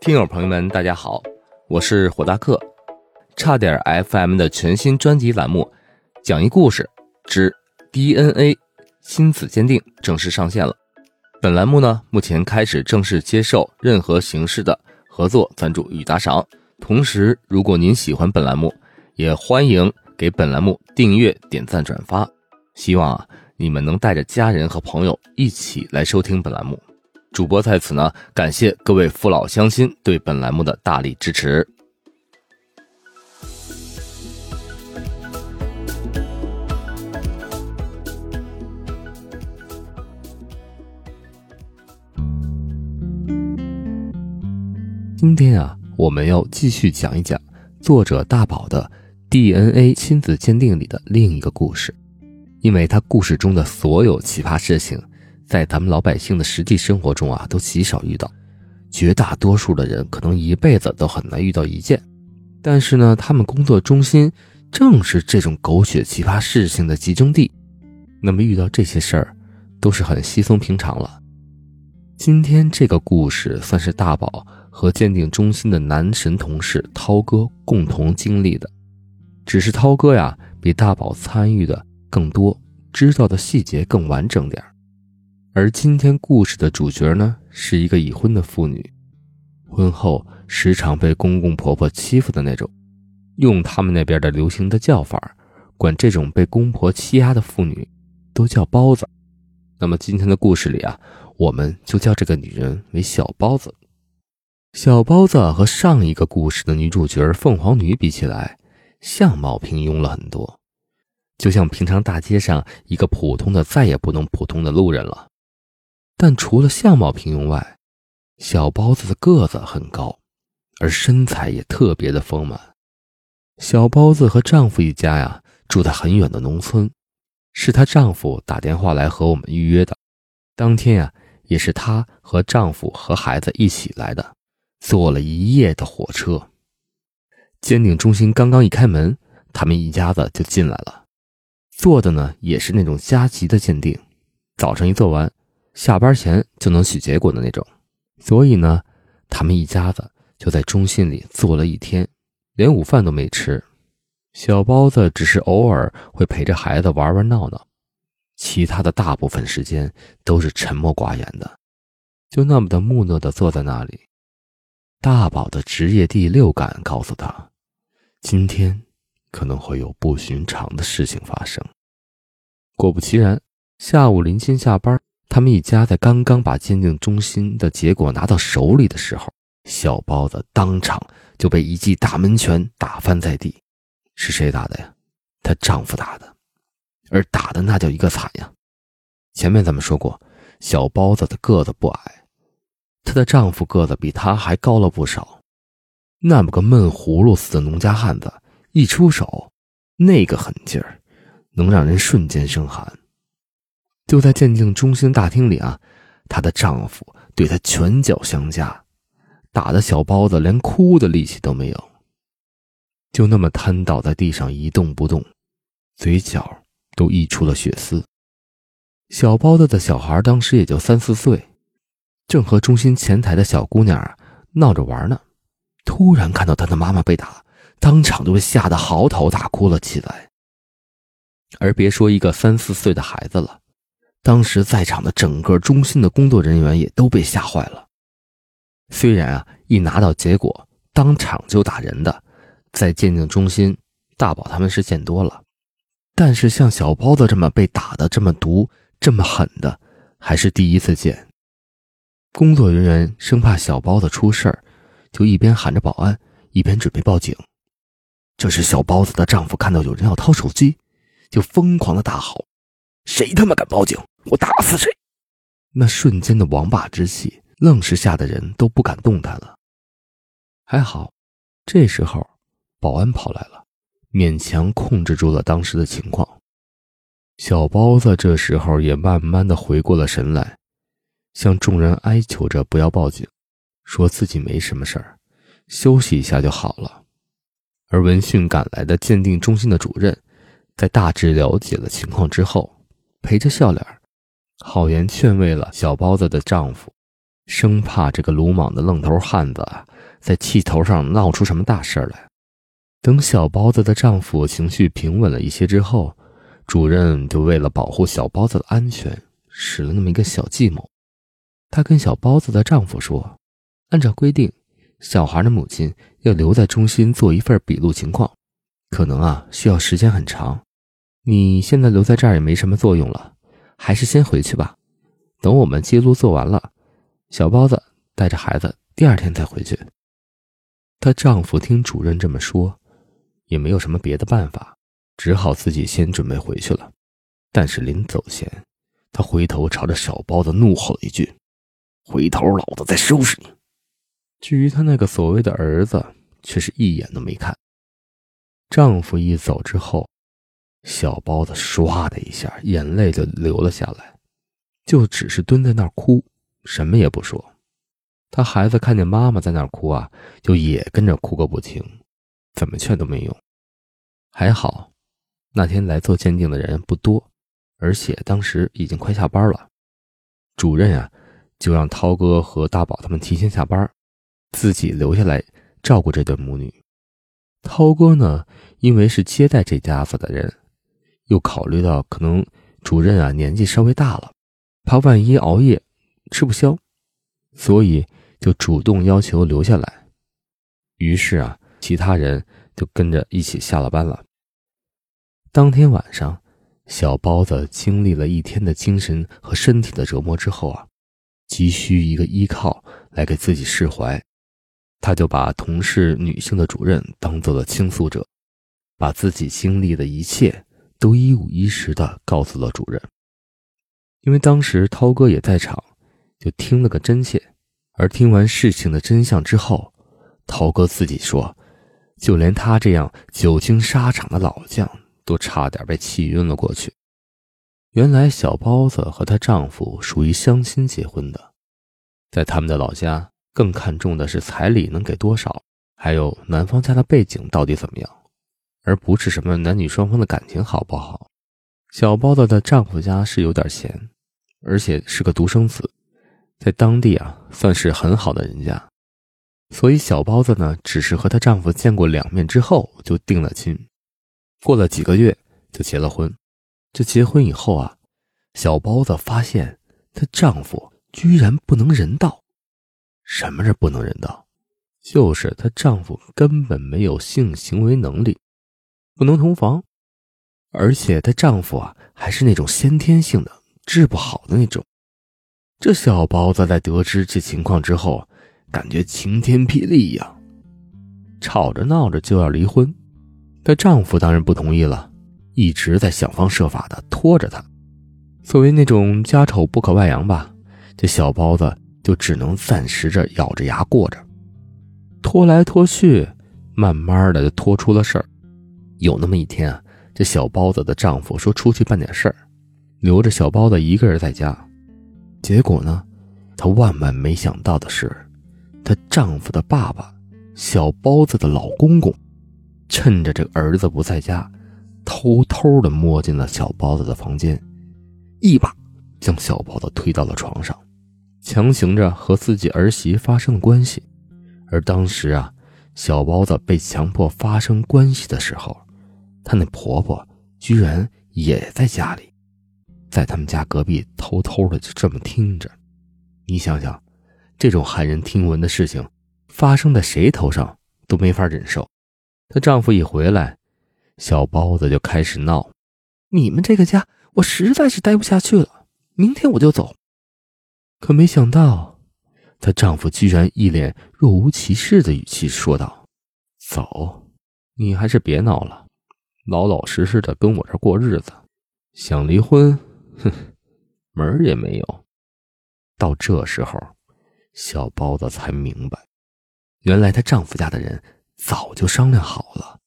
听友朋友们，大家好，我是火大客，差点 FM 的全新专辑栏目《讲一故事之 DNA 亲子鉴定》正式上线了。本栏目呢，目前开始正式接受任何形式的合作赞助与打赏。同时，如果您喜欢本栏目，也欢迎给本栏目订阅、点赞、转发。希望啊，你们能带着家人和朋友一起来收听本栏目。主播在此呢，感谢各位父老乡亲对本栏目的大力支持。今天啊，我们要继续讲一讲作者大宝的 DNA 亲子鉴定里的另一个故事，因为他故事中的所有奇葩事情。在咱们老百姓的实际生活中啊，都极少遇到，绝大多数的人可能一辈子都很难遇到一件。但是呢，他们工作中心正是这种狗血奇葩事情的集中地，那么遇到这些事儿都是很稀松平常了。今天这个故事算是大宝和鉴定中心的男神同事涛哥共同经历的，只是涛哥呀比大宝参与的更多，知道的细节更完整点而今天故事的主角呢，是一个已婚的妇女，婚后时常被公公婆婆欺负的那种，用他们那边的流行的叫法，管这种被公婆欺压的妇女，都叫包子。那么今天的故事里啊，我们就叫这个女人为小包子。小包子和上一个故事的女主角凤凰女比起来，相貌平庸了很多，就像平常大街上一个普通的再也不能普通的路人了。但除了相貌平庸外，小包子的个子很高，而身材也特别的丰满。小包子和丈夫一家呀住在很远的农村，是她丈夫打电话来和我们预约的。当天呀，也是她和丈夫和孩子一起来的，坐了一夜的火车。鉴定中心刚刚一开门，他们一家子就进来了，做的呢也是那种加急的鉴定，早上一做完。下班前就能取结果的那种，所以呢，他们一家子就在中心里坐了一天，连午饭都没吃。小包子只是偶尔会陪着孩子玩玩闹闹，其他的大部分时间都是沉默寡言的，就那么的木讷的坐在那里。大宝的职业第六感告诉他，今天可能会有不寻常的事情发生。果不其然，下午临近下班。他们一家在刚刚把鉴定中心的结果拿到手里的时候，小包子当场就被一记大闷拳打翻在地。是谁打的呀？她丈夫打的，而打的那叫一个惨呀！前面咱们说过，小包子的个子不矮，她的丈夫个子比她还高了不少。那么个闷葫芦似的农家汉子一出手，那个狠劲儿，能让人瞬间生寒。就在鉴定中心大厅里啊，她的丈夫对她拳脚相加，打的小包子连哭的力气都没有，就那么瘫倒在地上一动不动，嘴角都溢出了血丝。小包子的小孩当时也就三四岁，正和中心前台的小姑娘闹着玩呢，突然看到他的妈妈被打，当场就被吓得嚎啕大哭了起来。而别说一个三四岁的孩子了。当时在场的整个中心的工作人员也都被吓坏了。虽然啊，一拿到结果当场就打人的，在鉴定中心，大宝他们是见多了，但是像小包子这么被打的这么毒、这么狠的，还是第一次见。工作人员生怕小包子出事儿，就一边喊着保安，一边准备报警。这时，小包子的丈夫看到有人要掏手机，就疯狂的大吼：“谁他妈敢报警！”我打死谁！那瞬间的王霸之气，愣是吓得人都不敢动弹了。还好，这时候保安跑来了，勉强控制住了当时的情况。小包子这时候也慢慢的回过了神来，向众人哀求着不要报警，说自己没什么事儿，休息一下就好了。而闻讯赶来的鉴定中心的主任，在大致了解了情况之后，陪着笑脸好言劝慰了小包子的丈夫，生怕这个鲁莽的愣头汉子在气头上闹出什么大事来。等小包子的丈夫情绪平稳了一些之后，主任就为了保护小包子的安全，使了那么一个小计谋。他跟小包子的丈夫说：“按照规定，小孩的母亲要留在中心做一份笔录情况，可能啊需要时间很长。你现在留在这儿也没什么作用了，还是先回去吧。等我们记录做完了，小包子带着孩子第二天再回去。”她丈夫听主任这么说，也没有什么别的办法，只好自己先准备回去了。但是临走前，他回头朝着小包子怒吼了一句。回头，老子再收拾你！至于他那个所谓的儿子，却是一眼都没看。丈夫一走之后，小包子唰的一下，眼泪就流了下来，就只是蹲在那儿哭，什么也不说。他孩子看见妈妈在那儿哭啊，就也跟着哭个不停，怎么劝都没用。还好，那天来做鉴定的人不多，而且当时已经快下班了。主任啊。就让涛哥和大宝他们提前下班，自己留下来照顾这对母女。涛哥呢，因为是接待这家子的人，又考虑到可能主任啊年纪稍微大了，怕万一熬夜吃不消，所以就主动要求留下来。于是啊，其他人就跟着一起下了班了。当天晚上，小包子经历了一天的精神和身体的折磨之后啊。急需一个依靠来给自己释怀，他就把同事女性的主任当做了倾诉者，把自己经历的一切都一五一十的告诉了主任。因为当时涛哥也在场，就听了个真切。而听完事情的真相之后，涛哥自己说，就连他这样久经沙场的老将，都差点被气晕了过去。原来小包子和她丈夫属于相亲结婚的，在他们的老家，更看重的是彩礼能给多少，还有男方家的背景到底怎么样，而不是什么男女双方的感情好不好。小包子的丈夫家是有点钱，而且是个独生子，在当地啊算是很好的人家，所以小包子呢只是和她丈夫见过两面之后就定了亲，过了几个月就结了婚。这结婚以后啊，小包子发现她丈夫居然不能人道。什么是不能人道？就是她丈夫根本没有性行为能力，不能同房，而且她丈夫啊还是那种先天性的治不好的那种。这小包子在得知这情况之后，感觉晴天霹雳一样，吵着闹着就要离婚。她丈夫当然不同意了。一直在想方设法的拖着她，作为那种家丑不可外扬吧，这小包子就只能暂时着咬着牙过着。拖来拖去，慢慢的就拖出了事儿。有那么一天啊，这小包子的丈夫说出去办点事儿，留着小包子一个人在家。结果呢，她万万没想到的是，她丈夫的爸爸，小包子的老公公，趁着这个儿子不在家。偷偷的摸进了小包子的房间，一把将小包子推到了床上，强行着和自己儿媳发生了关系。而当时啊，小包子被强迫发生关系的时候，她那婆婆居然也在家里，在他们家隔壁偷偷的就这么听着。你想想，这种骇人听闻的事情，发生在谁头上都没法忍受。她丈夫一回来。小包子就开始闹：“你们这个家，我实在是待不下去了，明天我就走。”可没想到，她丈夫居然一脸若无其事的语气说道：“走，你还是别闹了，老老实实的跟我这过日子。想离婚，哼，门儿也没有。”到这时候，小包子才明白，原来她丈夫家的人早就商量好了。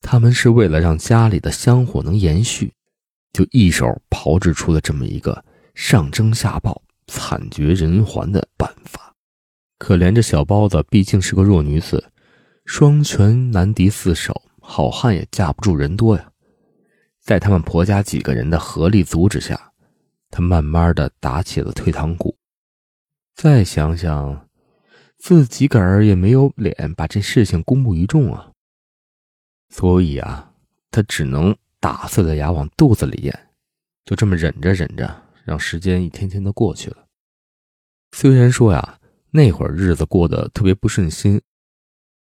他们是为了让家里的香火能延续，就一手炮制出了这么一个上征下报、惨绝人寰的办法。可怜这小包子毕竟是个弱女子，双拳难敌四手，好汉也架不住人多呀。在他们婆家几个人的合力阻止下，他慢慢的打起了退堂鼓。再想想，自己个儿也没有脸把这事情公布于众啊。所以啊，他只能打碎了牙往肚子里咽，就这么忍着忍着，让时间一天天的过去了。虽然说呀，那会儿日子过得特别不顺心，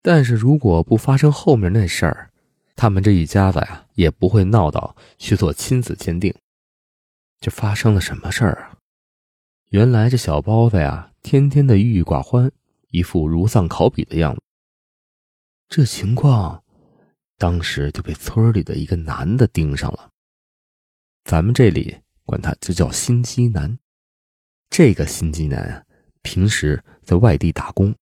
但是如果不发生后面那事儿，他们这一家子呀，也不会闹到去做亲子鉴定。这发生了什么事儿啊？原来这小包子呀，天天的郁郁寡欢，一副如丧考妣的样子。这情况，当时就被村里的一个男的盯上了。咱们这里管他就叫心机男。这个心机男啊，平时在外地打工，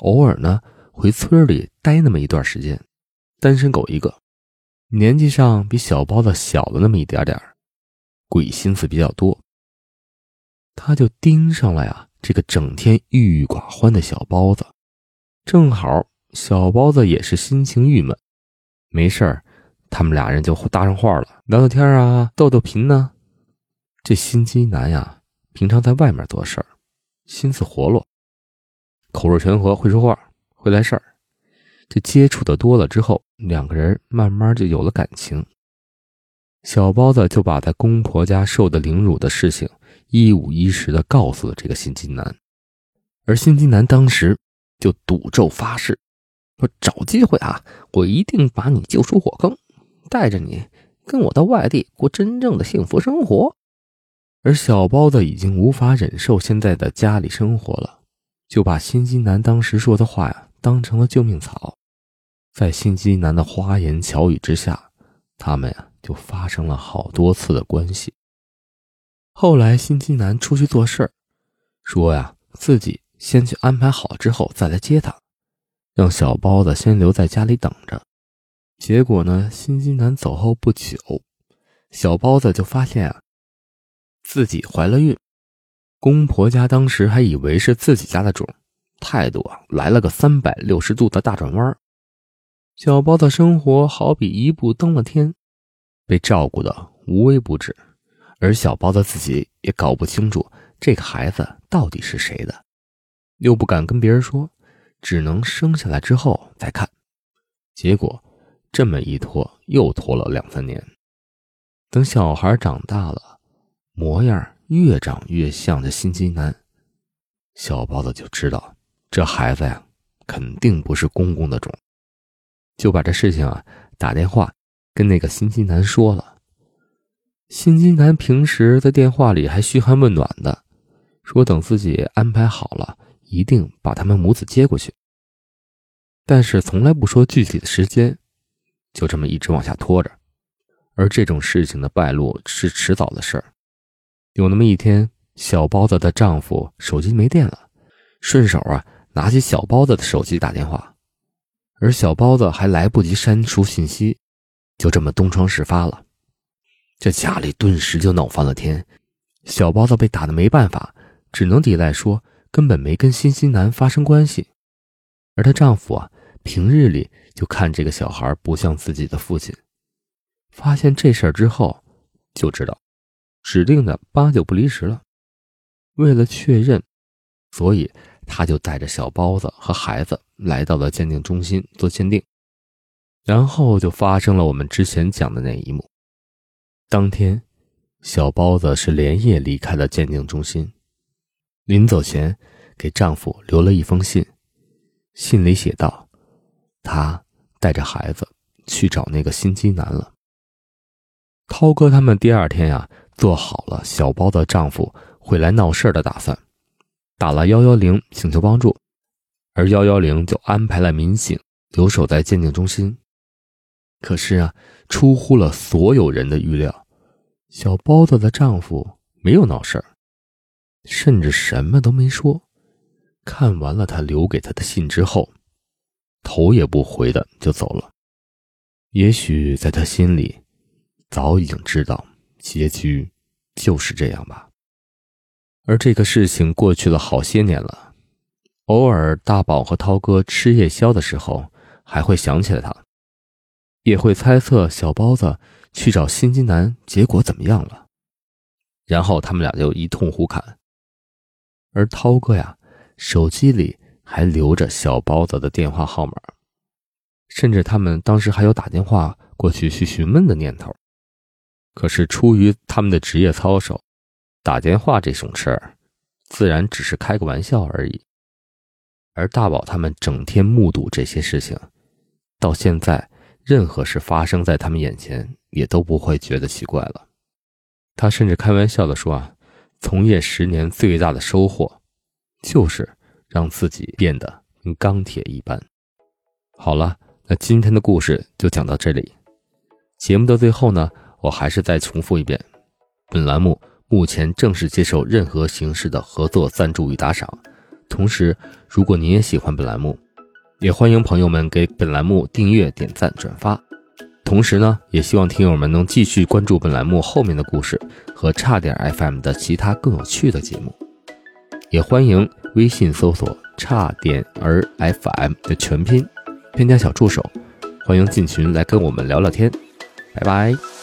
偶尔呢回村里待那么一段时间，单身狗一个，年纪上比小包子小了那么一点点鬼心思比较多。他就盯上了呀，这个整天郁郁寡欢的小包子。正好小包子也是心情郁闷，没事儿，他们俩人就搭上话了，聊聊天啊，逗逗贫呢。这心机男呀，平常在外面做事儿，心思活络，口若悬河，会说话，会来事儿。这接触的多了之后，两个人慢慢就有了感情。小包子就把在公婆家受的凌辱的事情。一五一十的告诉了这个心机男，而心机男当时就赌咒发誓，说找机会啊，我一定把你救出火坑，带着你跟我到外地过真正的幸福生活。而小包子已经无法忍受现在的家里生活了，就把心机男当时说的话呀当成了救命草，在心机男的花言巧语之下，他们呀就发生了好多次的关系。后来，心机男出去做事，说呀，自己先去安排好之后再来接他，让小包子先留在家里等着。结果呢，心机男走后不久，小包子就发现啊，自己怀了孕。公婆家当时还以为是自己家的种，态度啊来了个三百六十度的大转弯。小包的生活好比一步登了天，被照顾的无微不至。而小包的自己也搞不清楚这个孩子到底是谁的，又不敢跟别人说，只能生下来之后再看。结果这么一拖又拖了两三年。等小孩长大了，模样越长越像这心机男，小包子就知道这孩子呀肯定不是公公的种，就把这事情啊打电话跟那个心机男说了。心机男平时在电话里还嘘寒问暖的，说等自己安排好了，一定把他们母子接过去。但是从来不说具体的时间，就这么一直往下拖着。而这种事情的败露是迟早的事儿。有那么一天，小包子的丈夫手机没电了，顺手啊拿起小包子的手机打电话，而小包子还来不及删除信息，就这么东窗事发了。这家里顿时就闹翻了天，小包子被打的没办法，只能抵赖说根本没跟新西男发生关系。而她丈夫啊，平日里就看这个小孩不像自己的父亲，发现这事儿之后，就知道指定的八九不离十了。为了确认，所以他就带着小包子和孩子来到了鉴定中心做鉴定，然后就发生了我们之前讲的那一幕。当天，小包子是连夜离开了鉴定中心。临走前，给丈夫留了一封信，信里写道：“他带着孩子去找那个心机男了。”涛哥他们第二天呀，做好了小包子丈夫会来闹事的打算，打了幺幺零请求帮助，而幺幺零就安排了民警留守在鉴定中心。可是啊，出乎了所有人的预料，小包子的丈夫没有闹事儿，甚至什么都没说。看完了他留给他的信之后，头也不回的就走了。也许在他心里，早已经知道结局就是这样吧。而这个事情过去了好些年了，偶尔大宝和涛哥吃夜宵的时候，还会想起来他。也会猜测小包子去找心机男，结果怎么样了？然后他们俩就一通胡侃。而涛哥呀，手机里还留着小包子的电话号码，甚至他们当时还有打电话过去去询问的念头。可是出于他们的职业操守，打电话这种事儿，自然只是开个玩笑而已。而大宝他们整天目睹这些事情，到现在，任何事发生在他们眼前，也都不会觉得奇怪了。他甚至开玩笑的说：“啊，从业十年最大的收获，就是让自己变得跟钢铁一般。”好了，那今天的故事就讲到这里。节目的最后呢？我还是再重复一遍，本栏目目前正式接受任何形式的合作赞助与打赏。同时，如果您也喜欢本栏目，也欢迎朋友们给本栏目订阅、点赞、转发。同时呢，也希望听友们能继续关注本栏目后面的故事和差点 FM 的其他更有趣的节目。也欢迎微信搜索“差点儿 FM” 的全拼，添加小助手，欢迎进群来跟我们聊聊天。拜拜。